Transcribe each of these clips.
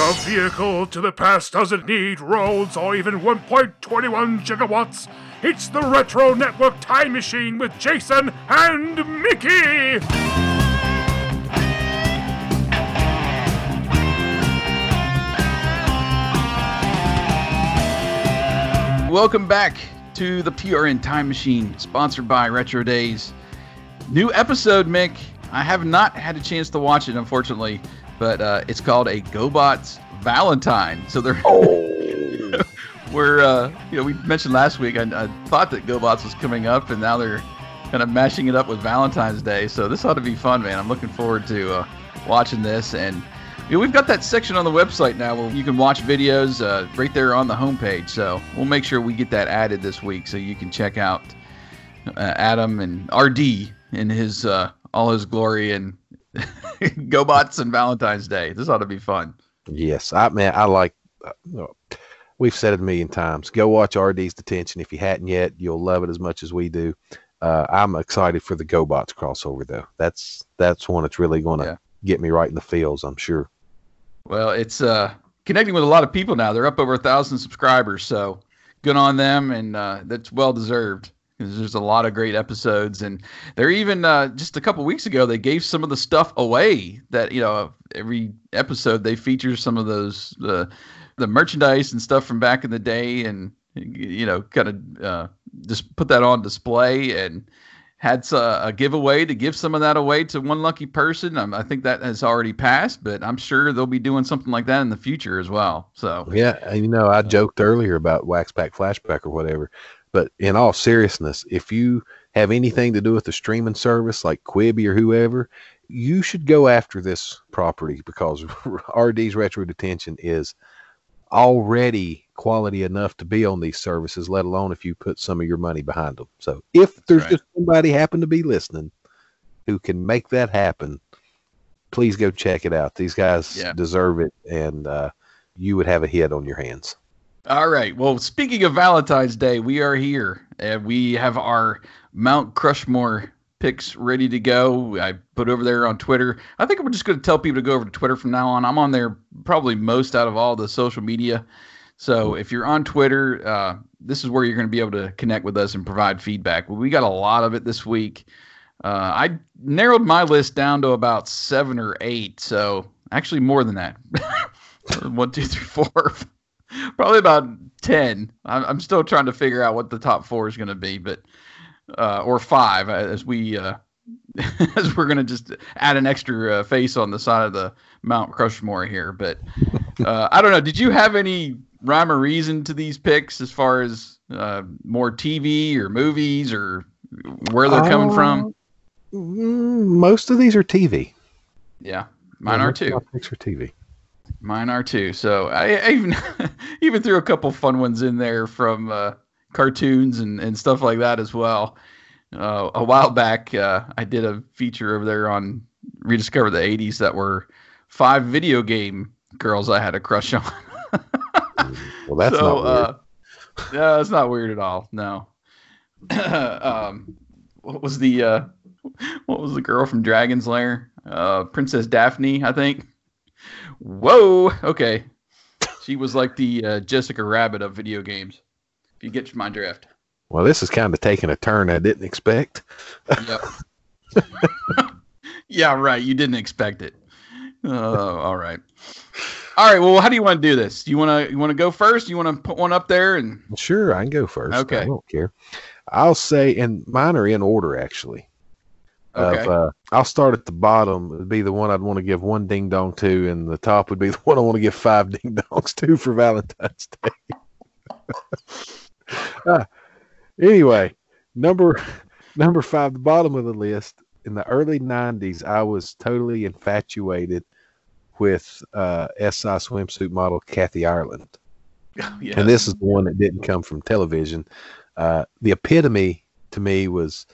Your vehicle to the past doesn't need roads or even 1.21 gigawatts. It's the Retro Network Time Machine with Jason and Mickey! Welcome back to the TRN Time Machine, sponsored by Retro Days. New episode, Mick. I have not had a chance to watch it, unfortunately, but uh, it's called a GoBots Valentine. So they're Oh, we're uh, you know we mentioned last week. I, I thought that GoBots was coming up, and now they're kind of mashing it up with Valentine's Day. So this ought to be fun, man. I'm looking forward to uh, watching this and. You know, we've got that section on the website now where you can watch videos uh, right there on the homepage. So we'll make sure we get that added this week so you can check out uh, Adam and RD in his uh, all his glory and GoBots and Valentine's Day. This ought to be fun. yes. I man, I like. Uh, we've said it a million times. Go watch RD's Detention if you hadn't yet. You'll love it as much as we do. Uh, I'm excited for the GoBots crossover though. That's that's one that's really going to Yeah. get me right in the feels. I'm sure. Well, it's uh, connecting with a lot of people now. They're up over a thousand subscribers, so good on them, and uh, that's well deserved. There's a lot of great episodes, and they're even uh, just a couple weeks ago they gave some of the stuff away that you know every episode they feature some of those uh, the merchandise and stuff from back in the day, and you know kind of uh, just put that on display and had a giveaway to give some of that away to one lucky person. Um, I think that has already passed, but I'm sure they'll be doing something like that in the future as well. So Yeah, you know, I joked earlier about wax pack flashback or whatever, but in all seriousness, if you have anything to do with the streaming service like Quibi or whoever, you should go after this property because RD's Retro Detention is already quality enough to be on these services, let alone if you put some of your money behind them. So if there's right. just somebody happen to be listening who can make that happen, please go check it out. These guys Yeah. deserve it, and uh, you would have a hit on your hands. All right. Well, speaking of Valentine's Day, we are here and we have our Mount Crushmore picks ready to go. I put over there on Twitter. I think I'm just going to tell people to go over to Twitter from now on. I'm on there probably most out of all the social media. So if you're on Twitter, uh, this is where you're going to be able to connect with us and provide feedback. We got a lot of it this week. Uh, I narrowed my list down to about seven or eight. So actually more than that. One, two, three, four, probably about 10 i'm, I'm still trying to figure out what the top four is going to be but uh, or five uh, as we uh, as we're going to just add an extra uh, face on the side of the mount crushmore here but uh, i don't know did you have any rhyme or reason to these picks as far as uh, more tv or movies or where they're coming from Mm, most of these are TV. yeah mine Yeah, are too picks are TV. Mine are too. So I, I even even threw a couple fun ones in there from uh, cartoons and, and stuff like that as well. Uh, a while back, uh, I did a feature over there on rediscover the '80s that were five video game girls I had a crush on. Well, that's so, not weird. Uh, no, that's not weird at all. No. um, what was the uh, what was the girl from Dragon's Lair? Uh, Princess Daphne, I think. Whoa. Okay. She was like the uh, Jessica Rabbit of video games. If you get my drift. well, this is kind of taking a turn I didn't expect. Yep. yeah, right. You didn't expect it. Oh, all right. All right. Well, how do you want to do this? You want to you want to go first? You want to put one up there and Sure, I can go first. Okay. I don't care. I'll say, and mine are in order actually. Okay. Of, uh, I'll start at the bottom. It'd be the one I'd want to give one ding dong to, and the top would be the one I want to give five ding dongs to for Valentine's Day. Uh, anyway, number number five, the bottom of the list. In the early '90s, I was totally infatuated with uh, SI swimsuit model Kathy Ireland yeah. and this is the one that didn't come from television. Uh, the epitome to me was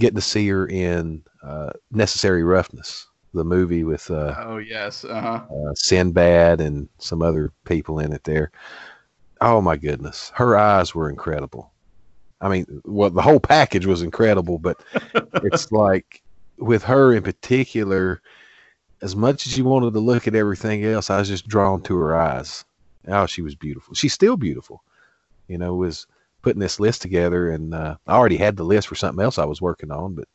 getting to see her in uh, Necessary Roughness, the movie with uh, Oh yes. Uh-huh. uh, Sinbad and some other people in it there. Oh my goodness, her eyes were incredible. I mean, well, the whole package was incredible, but it's like with her in particular, as much as you wanted to look at everything else, I was just drawn to her eyes. Oh, she was beautiful. She's still beautiful. You know, was putting this list together, and uh, I already had the list for something else I was working on, but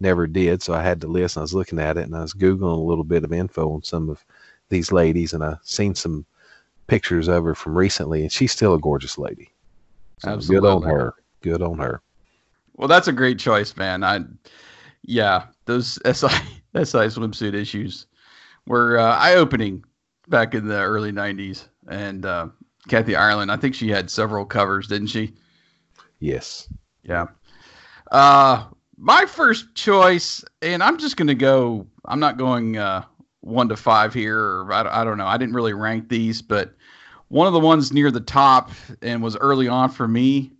never did. So I had the list, and I was looking at it, and I was googling a little bit of info on some of these ladies, and I seen some pictures of her from recently, and she's still a gorgeous lady. So Absolutely. Good on her. Good on her. Well, that's a great choice, man. I, yeah, those SI SI swimsuit issues were uh, eye opening back in the early '90s, and uh, Kathy Ireland, I think she had several covers, didn't she? Yes. Yeah. Uh, my first choice, and I'm just gonna go. I'm not going uh, one to five here, or I, I don't know. I didn't really rank these, but one of the ones near the top and was early on for me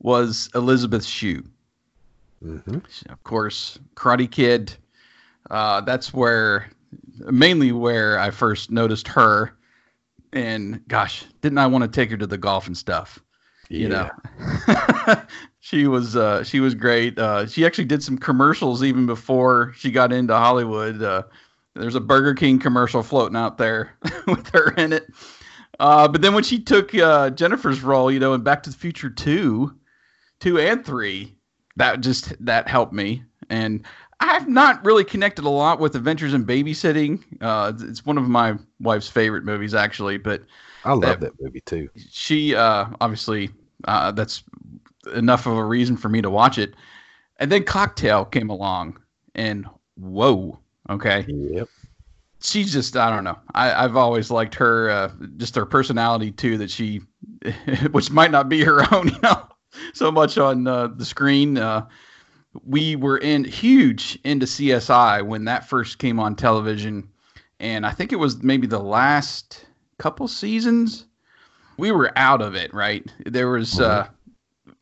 was Elizabeth Shue. hmm Of course, Karate Kid. Uh, that's where, mainly where I first noticed her. And gosh, didn't I want to take her to the golf and stuff? You know, she was uh, she was great. Uh, she actually did some commercials even before she got into Hollywood. Uh, there's a Burger King commercial floating out there with her in it. Uh, but then when she took uh, Jennifer's role, you know, in Back to the Future two, two and three, that just that helped me. And I've not really connected a lot with Adventures in Babysitting. Uh, it's one of my wife's favorite movies, actually. But I love that- that movie too. she uh, obviously uh, that's enough of a reason for me to watch it. And then Cocktail came along, and whoa, okay, Yep. she's just I don't know. I, I've always liked her, uh, just her personality too. That she, which might not be her own, you know, so much on uh, the screen. Uh, we were in huge into CSI when that first came on television, and I think it was maybe the last couple seasons. We were out of it, right? There was uh,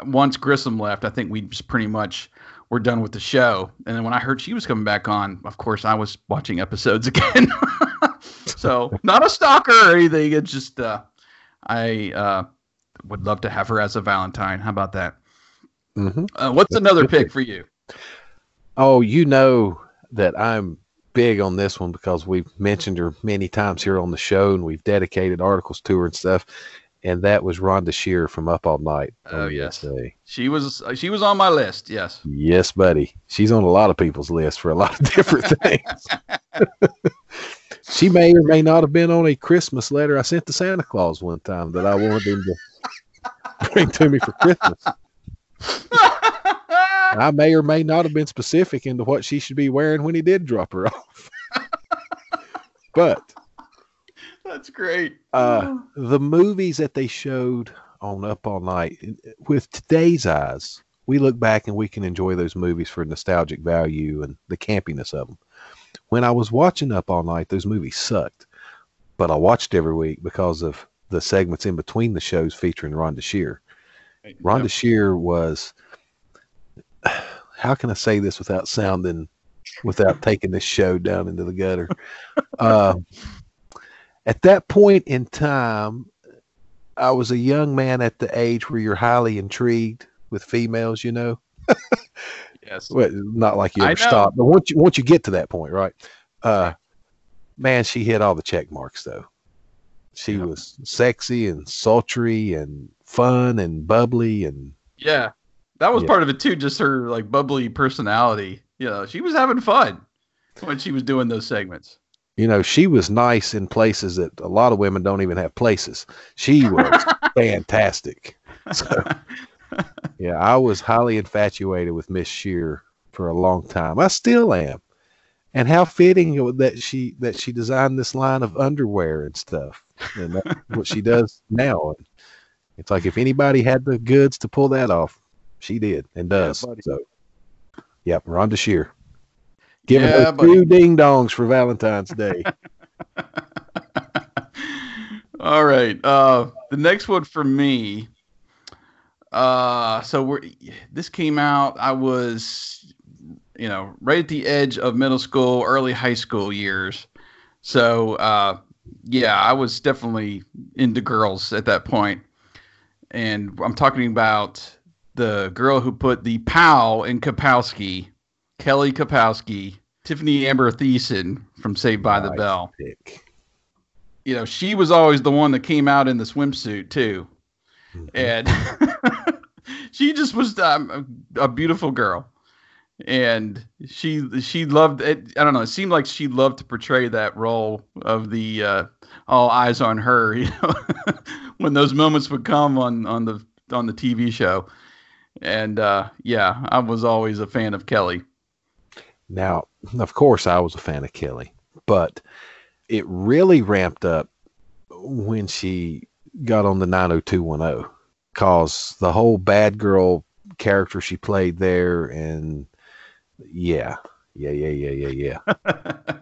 once Grissom left. I think we just pretty much were done with the show. And then when I heard she was coming back on, of course, I was watching episodes again. so not a stalker or anything. It's just uh, I uh, would love to have her as a Valentine. How about that? hmm Uh, what's another pick for you? Oh, you know that I'm big on this one because we've mentioned her many times here on the show, and we've dedicated articles to her and stuff. And that was Rhonda Shear from Up All Night. Oh, yes. USA. She was uh, she was on my list. Yes. Yes, buddy. She's on a lot of people's list for a lot of different things. she may or may not have been on a Christmas letter I sent to Santa Claus one time that I wanted him to bring to me for Christmas. I may or may not have been specific into what she should be wearing when he did drop her off. but That's great. uh, the movies that they showed on Up All Night, with today's eyes, we look back and we can enjoy those movies for nostalgic value and the campiness of them. When I was watching Up All Night, those movies sucked, but I watched every week because of the segments in between the shows featuring Rhonda Shear. Rhonda Shear was, how can I say this without sounding, without taking this show down into the gutter? uh, at that point in time, I was a young man at the age where you're highly intrigued with females, you know. Yes. Well, not like you ever stop, but once you once you get to that point, right? Uh, man, she hit all the check marks though. She Yep. was sexy and sultry and fun and bubbly and Yeah. That was Yeah. part of it too, just her like bubbly personality. You know, she was having fun when she was doing those segments. you know she was nice in places that a lot of women don't even have places. She was fantastic. So, yeah, I was highly infatuated with Miss Shear for a long time. I still am. And how fitting that she that she designed this line of underwear and stuff, and that's what she does now. It's like if anybody had the goods to pull that off, she did and does. buddy. so, yep, Rhonda Shear, giving Yeah, buddy. two ding dongs for Valentine's Day. All right. Uh, the next one for me. Uh, so we're this came out. I was, you know, right at the edge of middle school, early high school years. So, uh, yeah, I was definitely into girls at that point, and I'm talking about the girl who put the pow in Kapowski, Kelly Kapowski. Tiffani Amber Thiessen from Saved by the Bell. pick. You know, she was always the one that came out in the swimsuit too, Mhm. and she just was um, a, a beautiful girl. And she she loved it. I don't know. It seemed like she loved to portray that role of the uh, all eyes on her. You know, when those moments would come on on the on the TV show. And uh, yeah, I was always a fan of Kelly. Now, of course, I was a fan of Kelly, but it really ramped up when she got on the 90210 because the whole bad girl character she played there, and yeah, yeah, yeah, yeah, yeah, yeah.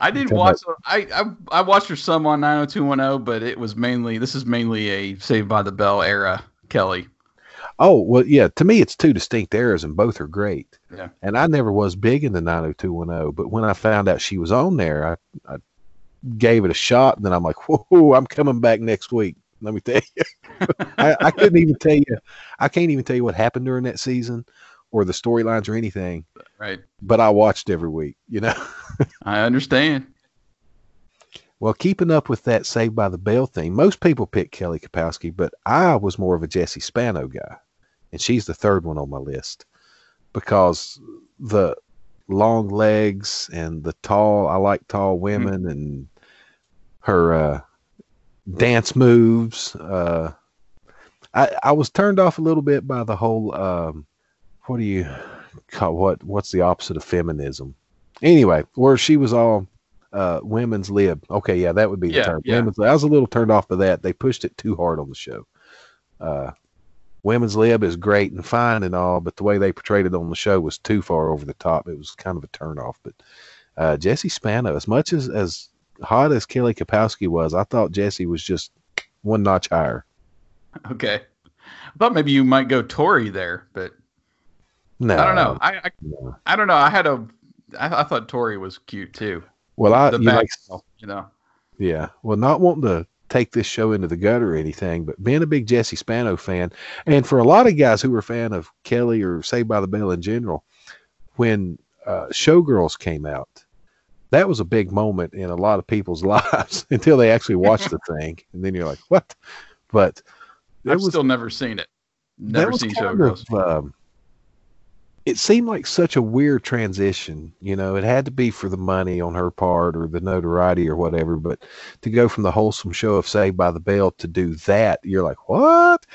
I did watch. I, I I watched her some on 90210, but it was mainly this is mainly a Saved by the Bell era Kelly. Oh, well, yeah, to me, it's two distinct eras, and both are great. Yeah. And I never was big into 90210, but when I found out she was on there, I, I gave it a shot, and then I'm like, whoa, I'm coming back next week. Let me tell you. I, I couldn't even tell you, I can't even tell you what happened during that season or the storylines or anything, Right. but I watched every week, you know? I understand. Well, keeping up with that Saved by the Bell thing, most people pick Kelly Kapowski, but I was more of a Jesse Spano guy, and she's the third one on my list because the long legs and the tall. I like tall women and her uh, dance moves. Uh, I I was turned off a little bit by the whole. Um, what do you call what? What's the opposite of feminism? Anyway, where she was all uh, women's lib. Okay, yeah, that would be the Yeah, term. yeah. Women's, I was a little turned off by that. They pushed it too hard on the show. Uh, women's lib is great and fine and all, but the way they portrayed it on the show was too far over the top. It was kind of a turn off. But uh, Jesse Spano, as much as as hot as Kelly Kapowski was, I thought Jesse was just one notch higher. Okay. I thought maybe you might go Tori there, but No, I don't know. I, I no. I don't know. I had a I, I thought Tori was cute too. Well, I The you back, like you know. Yeah. Well, not wanting to take this show into the gutter or anything, but being a big Jesse Spano fan, and for a lot of guys who were a fan of Kelly or Saved by the Bell in general, when uh, Showgirls came out, that was a big moment in a lot of people's lives until they actually watched the thing, and then you're like, what? But I've was still never seen it. Never seen Showgirls. of, um, it seemed like such a weird transition. You know, it had to be for the money on her part or the notoriety or whatever. But to go from the wholesome show of Saved by the Bell to do that, you're like, what?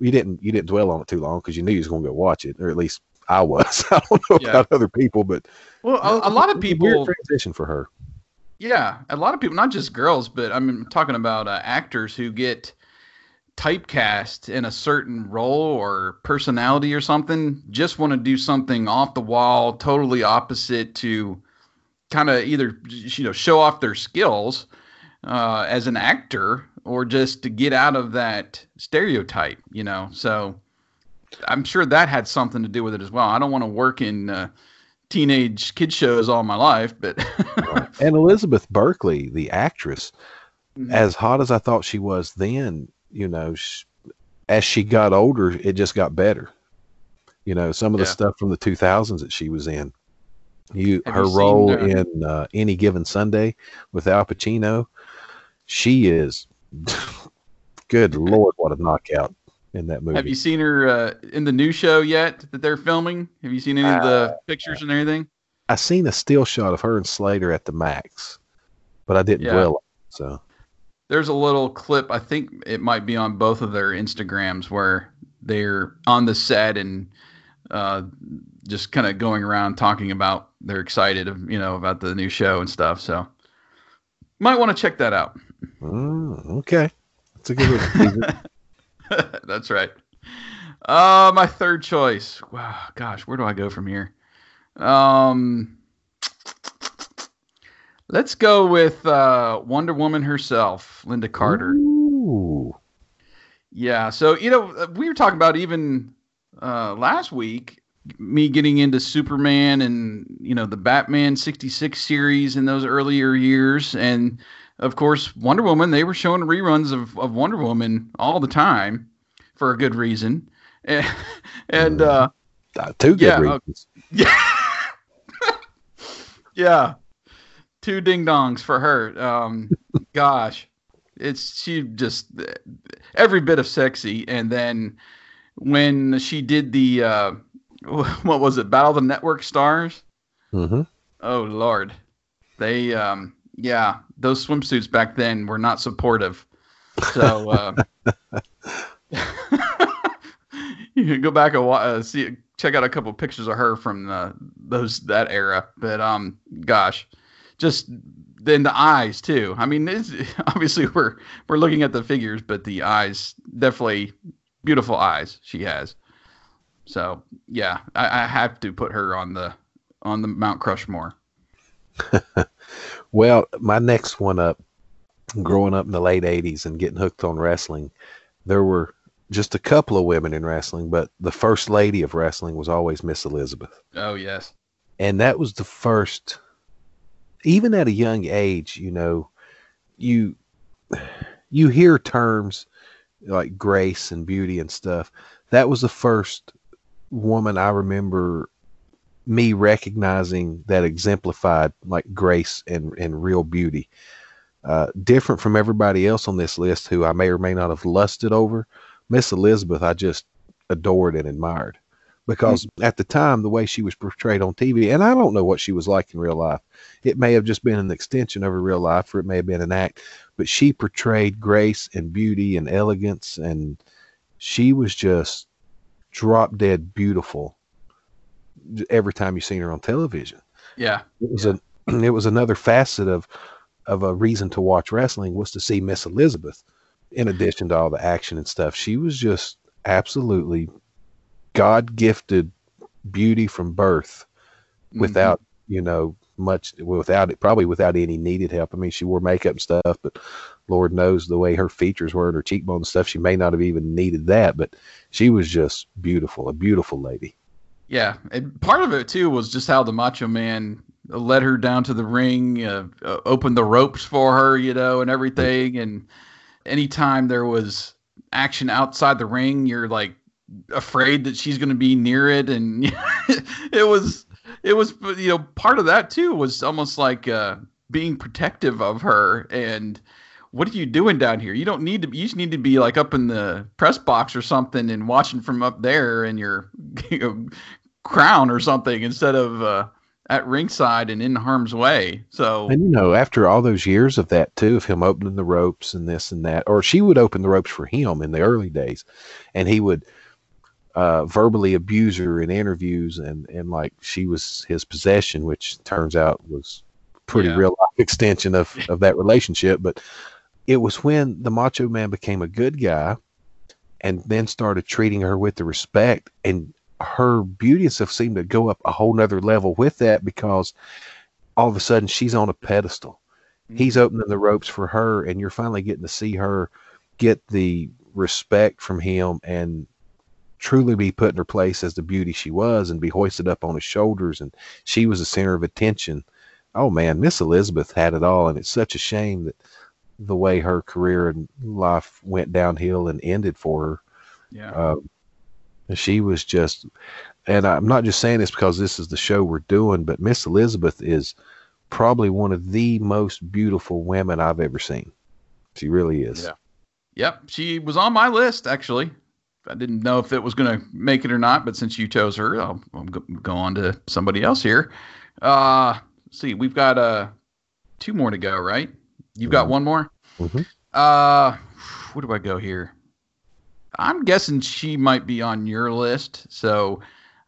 You didn't you didn't dwell on it too long because you knew you was going to go watch it, or at least I was. I don't know Yeah. about other people, but Well, a, a lot of people transition for her. Yeah, a lot of people, not just girls, but I'm talking about uh, actors who get typecast in a certain role or personality or something, just want to do something off the wall, totally opposite to kind of either you know show off their skills uh, as an actor or just to get out of that stereotype, you know. So I'm sure that had something to do with it as well. I don't want to work in uh, teenage kid shows all my life, but And Elizabeth Berkley, the actress, Mhm. as hot as I thought she was then, you know, sh as she got older, it just got better. You know, some of the Yeah. stuff from the 2000s that she was in. You, Have her you role uh, in uh, Any Given Sunday with Al Pacino, she is. good lord, what a knockout in that movie! Have you seen her uh, in the new show yet that they're filming? Have you seen any of Uh, the pictures and everything? I seen a still shot of her and Slater at the max, but I didn't Yeah. dwell. on it, So There's a little clip. I think it might be on both of their Instagrams where they're on the set and uh, just kind of going around talking about they're excited, of, you know, about the new show and stuff. So might want to check that out. mm, okay, that's a good one. That's right. Uh, my third choice. Wow, gosh, where do I go from here? Um, let's go with uh, Wonder Woman herself, Lynda Carter. Ooh. Yeah. So you know, uh, we were talking about even uh, last week me getting into Superman and you know the Batman '66 series in those earlier years, and of course Wonder Woman. They were showing reruns of, of Wonder Woman all the time for a good reason, and, and uh, Uh, two good Yeah, reasons. yeah. yeah. Two ding dongs for her. Um, gosh, it's she just every bit of sexy. And then when she did the uh, what was it, Battle of the Network Stars? Mm-hmm. Oh Lord, they um, yeah, those swimsuits back then were not supportive. So uh, you can go back and uh, see, check out a couple pictures of her from the, those that era. But um, gosh, just then the eyes too. I mean, obviously we're we're looking at the figures, but the eyes definitely beautiful eyes she has. So yeah, I, I have to put her on the on the Mount Crushmore. Well, my next one up, growing up in the late 80s and getting hooked on wrestling, there were just a couple of women in wrestling, but the first lady of wrestling was always Miss Elizabeth. Oh yes, And that was the first, even at a young age, you know, you you hear terms like grace and beauty and stuff. That was the first woman I remember me recognizing that exemplified like grace and, and real beauty. Uh, different from everybody else on this list who I may or may not have lusted over. Miss Elizabeth, I just adored and admired because mm-hmm. at the time, the way she was portrayed on TV, and I don't know what she was like in real life. It may have just been an extension of her real life, or it may have been an act, but she portrayed grace and beauty and elegance, and she was just drop dead beautiful every time you seen her on television. yeah, It was a it was another facet of of a reason to watch wrestling was to see Miss Elizabeth. In addition to all the action and stuff, she was just absolutely God gifted beauty from birth, Mhm. without you know much without it probably without any needed help. I mean, she wore makeup and stuff, but Lord knows the way her features were and her cheekbones and stuff, she may not have even needed that. But she was just beautiful, a beautiful lady. Yeah, and part of it too was just how the Macho Man led her down to the ring, uh, uh, opened the ropes for her, you know, and everything. And anytime there was action outside the ring, you're like afraid that she's going to be near it, and it was, it was, you know, part of that too was almost like uh, being protective of her and. What are you doing down here? You don't need to. You just need to be like up in the press box or something and watching from up there in your you know, crown or something instead of uh, at ringside and in harm's way. So And you know, after all those years of that too, of him opening the ropes and this and that, or she would open the ropes for him in the early days, and he would uh, verbally abuse her in interviews, and and like she was his possession, which turns out was pretty Yeah. real life extension of of that relationship. But it was when the Macho Man became a good guy, and then started treating her with the respect and her beauty and stuff seemed to go up a whole nother level with that because all of a sudden she's on a pedestal. He's opening the ropes for her, and you're finally getting to see her get the respect from him and truly be put in her place as the beauty she was and be hoisted up on his shoulders. And she was the center of attention. Oh man, Miss Elizabeth had it all, and it's such a shame that the way her career and life went downhill and ended for her. yeah, Um, she was just, and I'm not just saying this because this is the show we're doing, but Miss Elizabeth is probably one of the most beautiful women I've ever seen. She really is. Yeah. yep, she was on my list actually. I didn't know if it was going to make it or not, but since you chose her, I'll, I'll go, on to somebody else here. Uh, let's see, we've got uh two more to go, right? You've got one more. Mhm. Uh, where do I go here? I'm guessing she might be on your list, so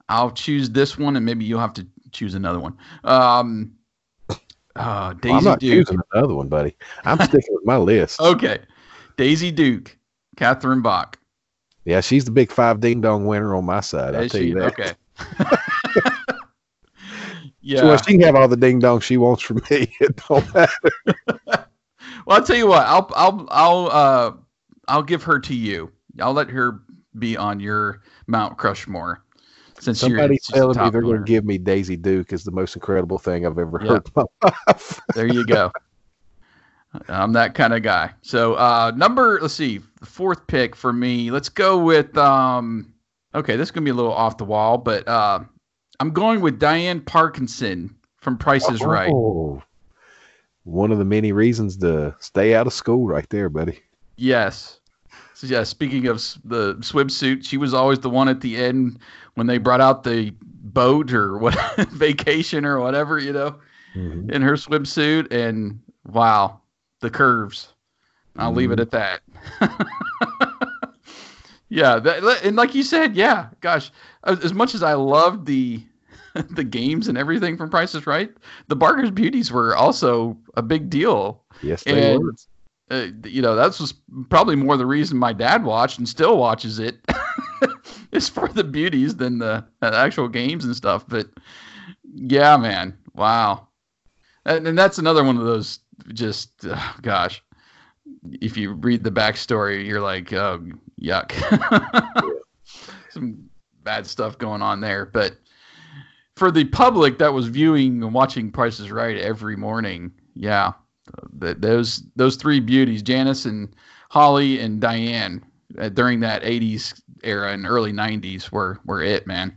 I'll choose this one, and maybe you'll have to choose another one. Um, uh, Daisy Well, I'm not Duke. choosing another one, buddy. I'm sticking with my list. Okay, Daisy Duke, Catherine Bach. Yeah, she's the big five ding dong winner on my side. I'll tell she? you that. Okay. Yeah. Well, she can have all the ding dong she wants from me. It don't matter. Well, I'll tell you what. I'll I'll I'll uh I'll give her to you. I'll let her be on your Mount Crushmore. Since you're Somebody's telling me they're going to give me Daisy Duke is the most incredible thing I've ever Yeah. heard in my life. There you go. I'm that kind of guy. So uh number let's see, the fourth pick for me. Let's go with um okay, this is gonna be a little off the wall, but uh I'm going with Diane Parkinson from Price is Right. Oh, one of the many reasons to stay out of school, right there, buddy. Yes. So yeah, speaking of the swimsuit, she was always the one at the end when they brought out the boat or what vacation or whatever, you know, Mhm. in her swimsuit. And wow, the curves. I'll leave it at that. yeah, that, and like you said, yeah, gosh, as, much as I loved the the games and everything from Price is Right, the Barker's Beauties were also a big deal Yes, they And- were. uh, you know, that's was probably more the reason my dad watched and still watches it. is for the beauties than the uh, actual games and stuff. But yeah, man, wow, and, and that's another one of those. Just gosh, if you read the backstory, you're like, oh, yuck. Some bad stuff going on there, but for the public that was viewing and watching Prices Right every morning, yeah, th- those those three beauties, Janice and Holly and Diane, uh, during that '80s era and early '90s, were were it, man.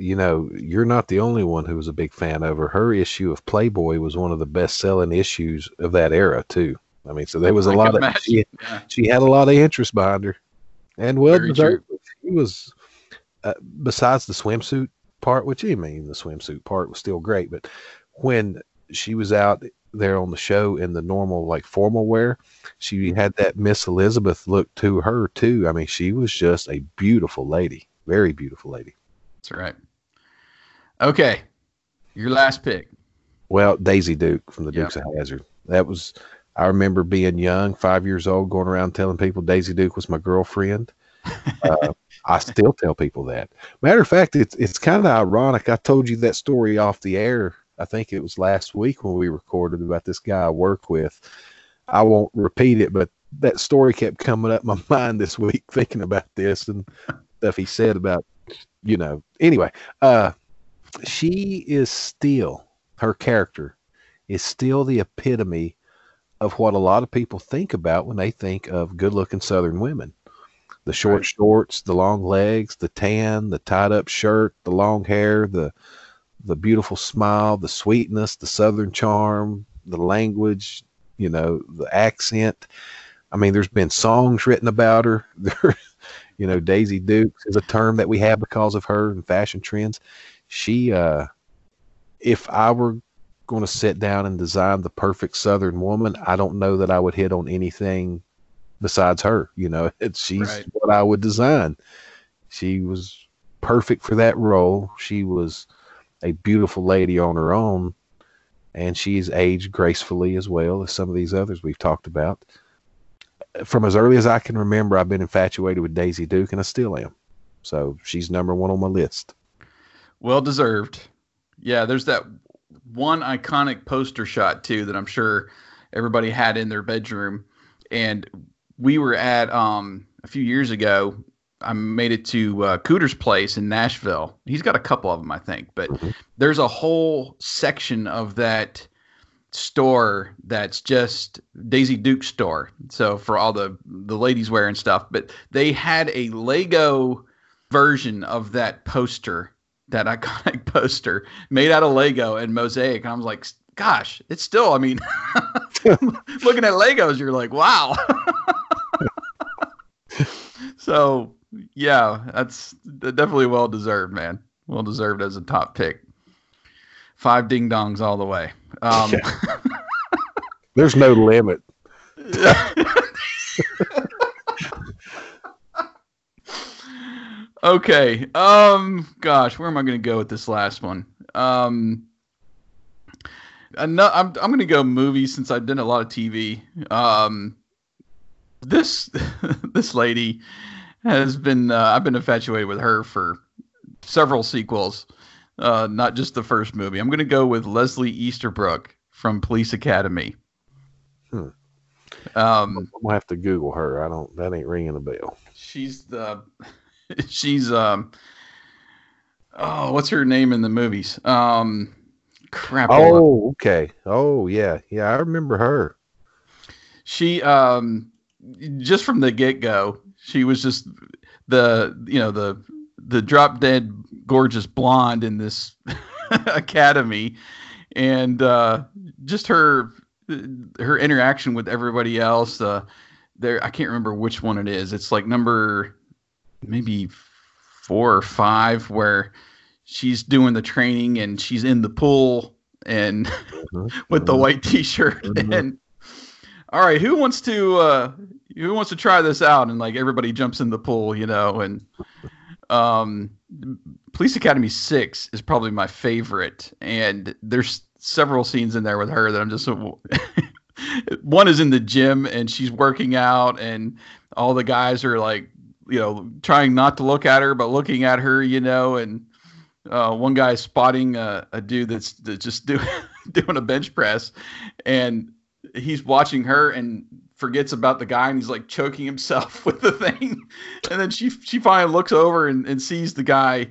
You know, you're not the only one who was a big fan of her. Her issue of Playboy was one of the best selling issues of that era too. I mean, so there was a I lot of she, Yeah. she had a lot of interest behind her, and well deserved. She was uh, besides the swimsuit part, which I mean the swimsuit part was still great, but when she was out there on the show in the normal like formal wear, she had that Miss Elizabeth look to her too. I mean, she was just a beautiful lady, very beautiful lady. That's right. Okay, your last pick. Well, Daisy Duke from the. Dukes of Hazzard. That was I remember being young, five years old, going around telling people Daisy Duke was my girlfriend. uh, I still tell people that. Matter of fact, it's it's kind of ironic. I told you that story off the air. I think it was last week when we recorded about this guy I work with. I won't repeat it, but that story kept coming up my mind this week thinking about this and stuff he said about, you know. Anyway, uh, she is still her character is still the epitome of what a lot of people think about when they think of good looking southern women. The short Right. shorts, the long legs, the tan, the tied up shirt, the long hair, the the beautiful smile, the sweetness, the southern charm, the language, you know, the accent. I mean, there's been songs written about her. You know, Daisy Dukes is a term that we have because of her and fashion trends. She, uh, if I were going to sit down and design the perfect Southern woman, I don't know that I would hit on anything besides her. You know, it's, she's Right. what I would design. She was perfect for that role. She was a beautiful lady on her own, and she's aged gracefully as well as some of these others we've talked about. From as early as I can remember, I've been infatuated with Daisy Duke, and I still am. So she's number one on my list. Well deserved. Yeah, there's that one iconic poster shot too that I'm sure everybody had in their bedroom. And we were at um a few years ago. I made it to uh, Cooter's place in Nashville. He's got a couple of them, I think, but Mhm. there's a whole section of that store that's just Daisy Duke store. So for all the the ladies wear and stuff, but they had a Lego version of that poster, that iconic poster made out of Lego and mosaic. And I was like, gosh, it's still, I mean, looking at Legos, you're like, wow. so yeah, that's definitely well deserved, man. Well deserved as a top pick. Five ding dongs all the way. Um, There's no limit. Okay. Um. Gosh, where am I going to go with this last one? Um. I'm I'm going to go movies since I've done a lot of TV. Um. This this lady has been uh, I've been infatuated with her for several sequels, uh, not just the first movie. I'm going to go with Leslie Easterbrook from Police Academy. Hmm. Um, I'm gonna have to Google her. I don't. That ain't ringing a bell. she's the she's um oh what's her name in the movies um crap. Oh, okay. Oh, yeah, yeah. I remember her. she um just from the get-go she was just the you know the the drop dead gorgeous blonde in this academy and uh, just her her interaction with everybody else. Uh, there, I can't remember which one it is. It's like number maybe four or five where she's doing the training and she's in the pool and mm-hmm. with the white t-shirt mm-hmm. and all right who wants to uh who wants to try this out and like everybody jumps in the pool you know and um police academy 6 is probably my favorite and there's several scenes in there with her that i'm just one is in the gym and she's working out and all the guys are like you know trying not to look at her but looking at her you know and uh, one guy spotting a, a dude that's, that's just do, doing a bench press and he's watching her and forgets about the guy and he's like choking himself with the thing. And then she she finally looks over and, and sees the guy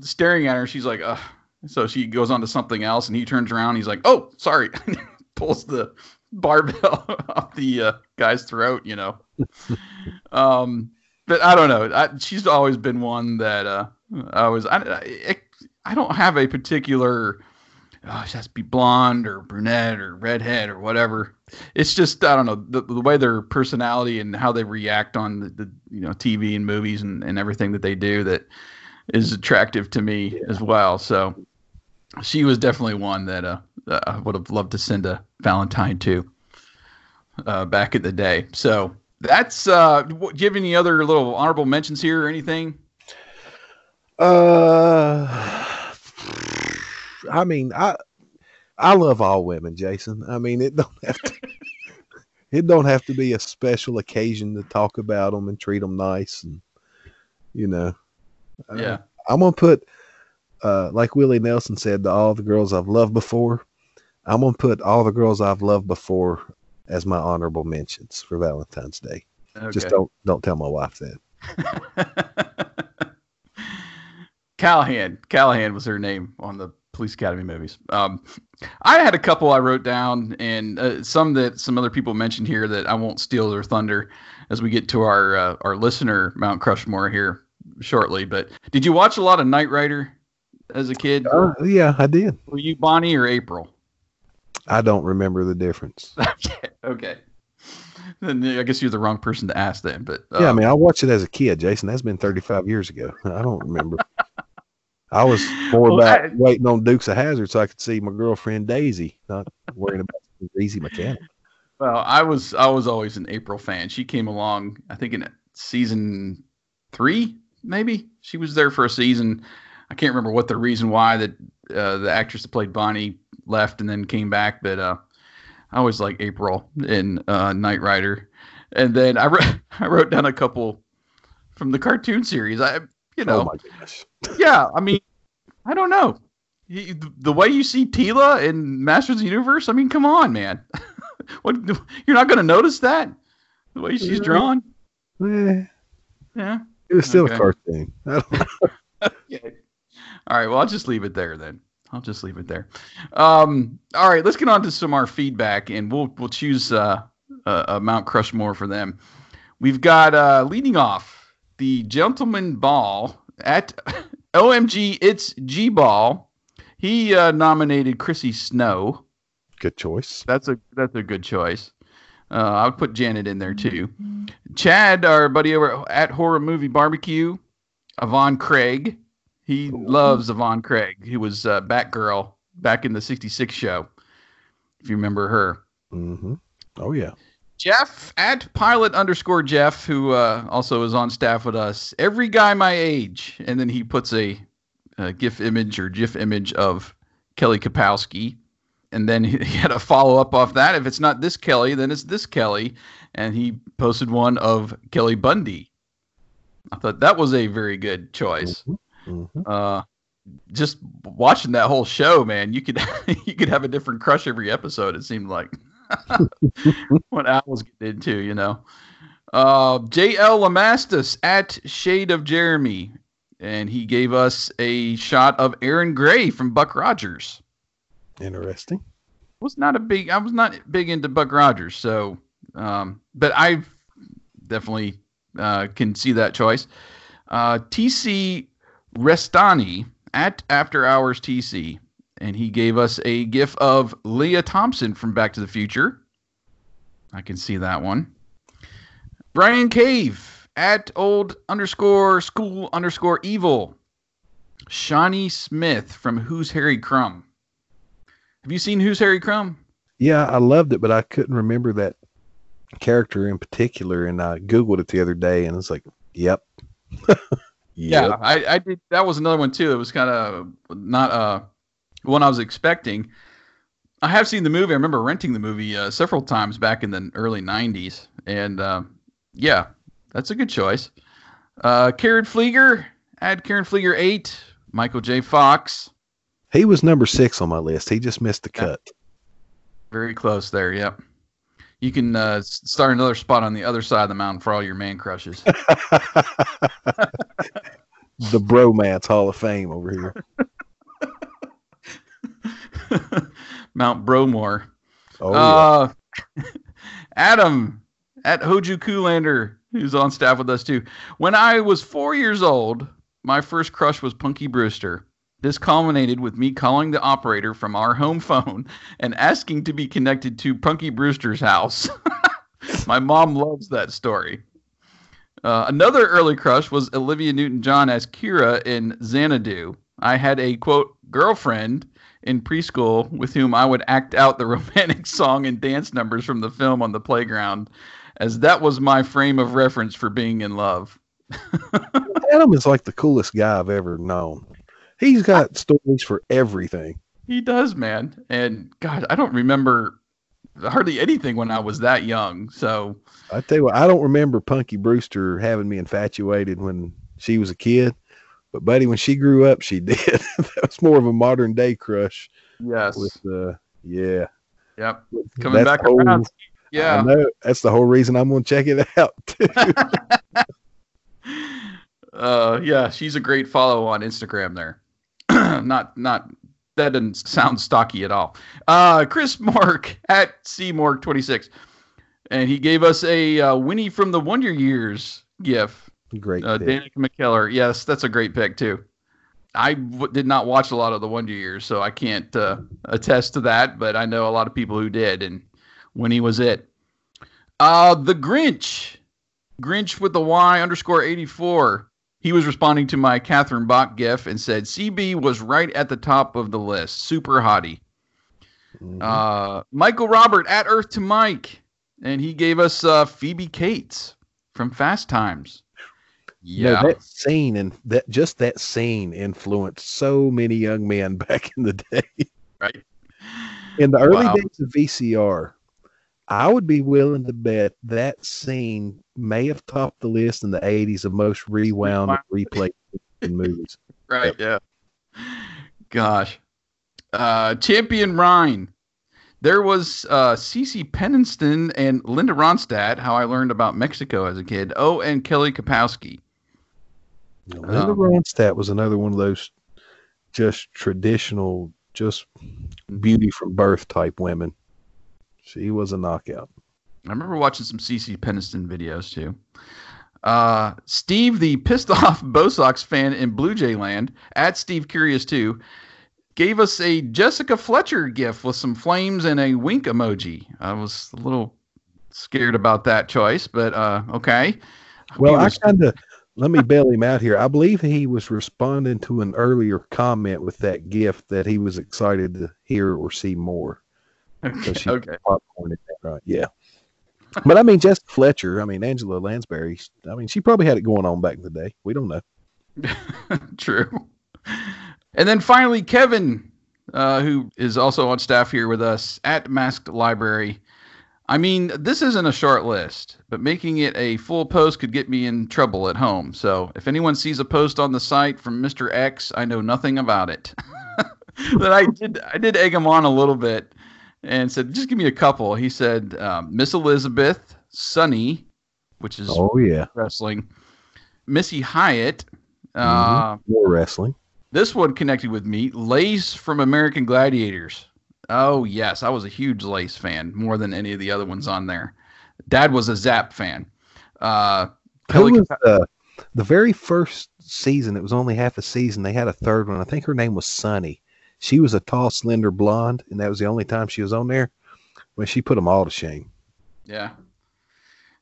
staring at her she's like Ugh. so she goes on to something else and he turns around he's like oh sorry. Pulls the barbell off the uh, guy's throat you know. Um but i don't know I, she's always been one that uh I was I, I, I don't have a particular oh, she has to be blonde or brunette or redhead or whatever. It's just I don't know the, the way their personality and how they react on the, the you know TV and movies and, and everything that they do that is attractive to me yeah. as well. So she was definitely one that uh, I would have loved to send a Valentine to uh, back in the day. So that's uh, do you have any other little honorable mentions here or anything? Uh, I mean, I I love all women, Jason. I mean, it don't have to. it don't have to be a special occasion to talk about them and treat them nice, and you know. Yeah. Uh, I'm gonna put, uh, like Willie Nelson said, to all the girls I've loved before. I'm gonna put all the girls I've loved before as my honorable mentions for Valentine's Day. Okay. Just don't don't tell my wife that. Callahan. Callahan was her name on the Police Academy movies. Um, I had a couple I wrote down, and uh, some that some other people mentioned here that I won't steal their thunder as we get to our uh, our listener Mount Crushmore here shortly. But did you watch a lot of Knight Rider as a kid? Uh, yeah, I did. Were you Bonnie or April? I don't remember the difference. okay. Okay. Then I guess you're the wrong person to ask then. But yeah, I um, mean, I watched it as a kid, Jason. That's been 35 years ago. I don't remember. I was more well, about I, waiting on Dukes of Hazzard so I could see my girlfriend Daisy, not worrying about easy mechanic. Well, I was I was always an April fan. She came along, I think in season three, maybe. She was there for a season. I can't remember what the reason why that uh, the actress that played Bonnie left and then came back, but uh, I always like April in uh, Knight Rider. And then I wrote I wrote down a couple from the cartoon series. I you know, oh my yeah, I mean, I don't know. the way you see Teela in Masters of the Universe, I mean, come on, man. what you're not going to notice that the way she's drawn? Eh. Yeah, it was still okay. a cartoon. okay. All right. Well, I'll just leave it there then. I'll just leave it there. Um, all right, let's get on to some our feedback, and we'll we'll choose uh, a, a Mount Crushmore for them. We've got uh, leading off the Gentleman Ball at OMG It's G Ball. He uh, nominated Chrissy Snow. Good choice. That's a that's a good choice. Uh, I would put Janet in there too. Chad, our buddy over at Horror Movie Barbecue, Yvonne Craig. He loves Yvonne Craig. He was uh, Batgirl back in the '66 show. If you remember her. Mm-hmm. Oh yeah. Jeff at pilot underscore Jeff, who uh, also is on staff with us. Every guy my age, and then he puts a, a GIF image or GIF image of Kelly Kapowski, and then he, he had a follow up off that. If it's not this Kelly, then it's this Kelly, and he posted one of Kelly Bundy. I thought that was a very good choice. Mm-hmm. Mm-hmm. Uh, just watching that whole show, man, you could you could have a different crush every episode. It seemed like. what Al was getting into, you know. Uh, J.L. Lamastus at Shade of Jeremy, and he gave us a shot of Erin Gray from Buck Rogers. Interesting. Was not a big. I was not big into Buck Rogers, so, um, but I definitely uh, can see that choice. Uh, TC Restani at After Hours TC and he gave us a gif of Lea Thompson from Back to the Future. I can see that one. Brian Cave at old underscore school underscore evil. Shawnee Smith from Who's Harry Crumb. Have you seen Who's Harry Crumb? Yeah, I loved it, but I couldn't remember that character in particular. And I Googled it the other day and it's like, yep. Yeah, Yep. I, I did. That was another one too. It was kind of not uh one I was expecting. I have seen the movie. I remember renting the movie uh, several times back in the early '90s, and uh, yeah, that's a good choice. Uh, Karen Flieger, add Karen Flieger eight. Michael J. Fox, He was number six on my list. He just missed the cut. very close there. Yep. You can uh, start another spot on the other side of the mountain for all your man crushes. the Bromance Hall of Fame over here. Mount Bromore. Oh, yeah. uh, Adam at Hoju Koolander, who's on staff with us too. When I was four years old, my first crush was Punky Brewster. This culminated with me calling the operator from our home phone and asking to be connected to Punky Brewster's house. my mom loves that story. Uh, another early crush was Olivia Newton John as Kira in Xanadu. I had a quote girlfriend in preschool with whom I would act out the romantic song and dance numbers from the film on the playground, as that was my frame of reference for being in love. Adam is like the coolest guy I've ever known. He's got stories for everything. He does, man. And God, I don't remember hardly anything when I was that young. So I tell you what, I don't remember Punky Brewster having me infatuated when she was a kid, but buddy, when she grew up, she did. that was more of a modern day crush. yes, With uh, yeah, yep, coming That's back whole- around. I Yeah, know that's the whole reason I'm gonna check it out. Too. uh, yeah, she's a great follow on Instagram there. not not that doesn't sound stocky at all. Uh, Chris Mark at CMork26, and he gave us a uh, Winnie from the Wonder Years gif. Great. Uh, pick. Danica McKellar. Yes, that's a great pick too. I w- did not watch a lot of the Wonder Years, so I can't uh, attest to that. But I know a lot of people who did, and Winnie was it. Uh, the Grinch, Grinch with the Y underscore eighty four. He was responding to my Catherine Bach gif and said CB was right at the top of the list. Super hottie. Mhm. Uh, Michael Robert at Earth to Mike, and he gave us uh, Phoebe Cates from Fast Times. No, Yeah, that scene and that just that scene influenced so many young men back in the day. right. In the early Wow. days of VCR, I would be willing to bet that scene may have topped the list in the 80s of most rewound and replayed in movies. Right. Yeah. Gosh. Uh, Champion Rhine. There was uh, Cece Peniston and Linda Ronstadt, how I learned about Mexico as a kid. Oh, and Kelly Kapowski. Know, Linda Um, Ronstadt was another one of those just traditional, just beauty from birth type women. She was a knockout. I remember watching some CC Peniston videos too. Uh, Steve, the pissed off Bo Sox fan in Blue Jay Land, at Steve Curious too, gave us a Jessica Fletcher gift with some flames and a wink emoji. I was a little scared about that choice, but uh, okay. Well, He I was- kind of let me bail him out here. I believe he was responding to an earlier comment with that gift that he was excited to hear or see more. So she okay. popcorned it that right. Yeah. But I mean, Jessica Fletcher, I mean, Angela Lansbury, I mean, she probably had it going on back in the day. We don't know. True. And then finally, Kevin, uh, who is also on staff here with us at Masked Library. I mean, this isn't a short list, but making it a full post could get me in trouble at home. So if anyone sees a post on the site from Mr. X, I know nothing about it. but I did, I did egg him on a little bit and said, just give me a couple. He said, um, Miss Elizabeth, Sunny, which is Oh, yeah. wrestling, Missy Hyatt. Uh, More wrestling. this one connected with me. Lace from American Gladiators. Oh yes, I was a huge Lace fan, more than any of the other ones on there. Dad was a Zap fan. Uh, Kelly, was the, the very first season? It was only half a season. They had a third one. I think her name was Sunny. She was a tall, slender blonde, and that was the only time she was on there. When she put them all to shame. Yeah.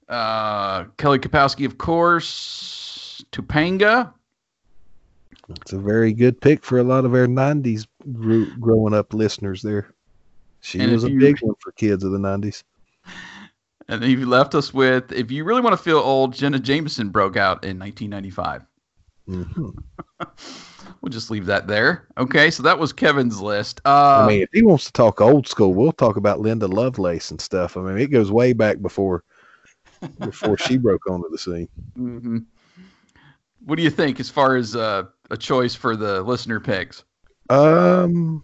Uh, Kelly Kapowski, of course. Topanga. It's a very good pick for a lot of our '90s gro- growing up listeners. There, she And was a you- big one for kids of the '90s. And then you left us with, if you really want to feel old, Jenna Jameson broke out in 1995. hmm We'll just leave that there. Okay, so that was Kevin's list. Uh, I mean, if he wants to talk old school, we'll talk about Linda Lovelace and stuff. I mean, it goes way back before before she broke onto the scene. mhm. What do you think as far as uh, a choice for the listener picks? Um,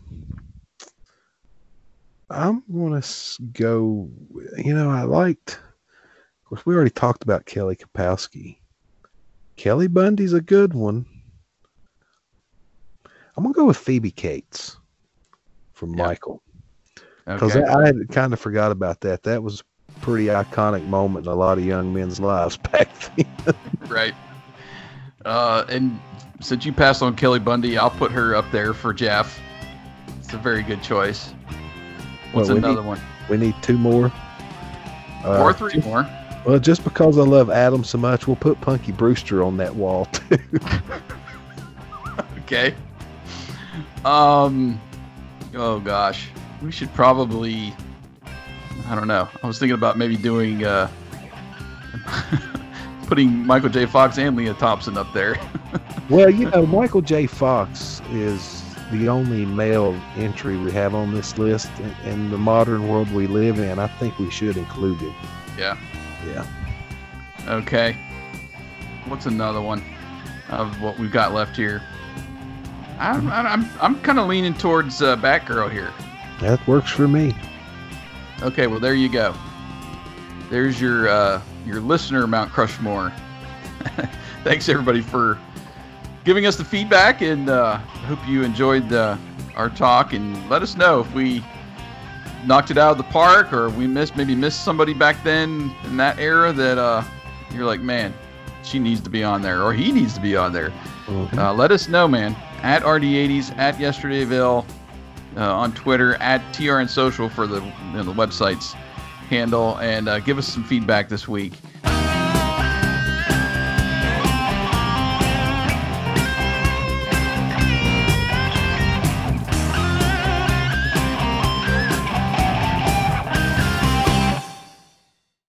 I'm gonna s- go. You know, I liked. Of course, we already talked about Kelly Kapowski. Kelly Bundy's a good one. I'm gonna go with Phoebe Cates from Yeah. Michael because Okay. I, I had kind of forgot about that. That was a pretty iconic moment in a lot of young men's lives back then. right. Uh, and since you passed on Kelly Bundy, I'll put her up there for Jeff. It's a very good choice. What's Well, we another need- one? we need two more. Uh, or three more. Well, just because I love Adam so much, we'll put Punky Brewster on that wall too. Okay. Um. Oh gosh, we should probably. I don't know. I was thinking about maybe doing uh, putting Michael J. Fox and Lea Thompson up there. well, you know, Michael J. Fox is the only male entry we have on this list in, the modern world we live in. I think we should include him. yeah. Yeah. Okay. What's another one of what we've got left here? I'm I'm I'm kind of leaning towards uh, Batgirl here. That works for me. Okay, well there you go. There's your uh, your listener Mount Crushmore. Thanks everybody for giving us the feedback, and uh, hope you enjoyed uh, our talk. And let us know if we knocked it out of the park, or we missed maybe missed somebody back then in that era that uh, you're like, man, she needs to be on there, or he needs to be on there. Mhm. Uh, let us know, man. At RD80s, at Yesterdayville, uh, on Twitter, at TRN Social for the, you know, the website's handle, and uh, give us some feedback this week.